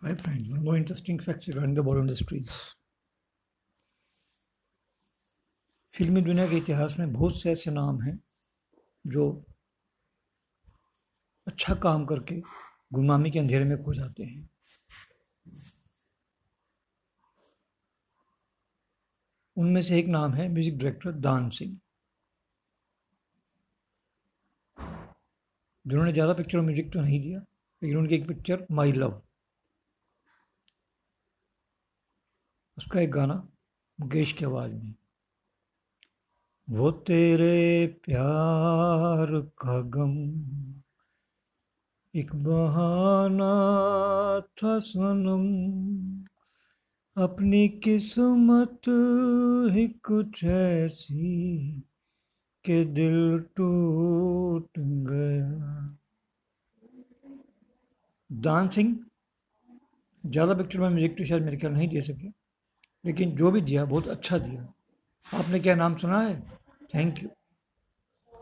Hi friends, more interesting facts regarding the Bollywood industries. फिल्मी दुनिया के इतिहास में बहुत से ऐसे नाम हैं जो अच्छा काम करके गुमनामी के अंधेरे में खो जाते हैं। उनमें से एक नाम है म्यूज़िक डायरेक्टर दान सिंह। जिन्होंने ज़्यादा पिक्चर म्यूज़िक तो नहीं दिया लेकिन उनकी एक पिक्चर माई लव उसका एक गाना, मुकेश की आवाज़ में। वो तेरे प्यार का गम एक बहाना था सनम, अपनी किस्मत ही कुछ ऐसी के दिल टूट गया। दान सिंह, ज़्यादा पिक्चर में म्यूज़िक तो शायद मेरे ख्याल नहीं दे सके। लेकिन जो भी दिया बहुत अच्छा दिया। आपने क्या नाम सुना है? Thank you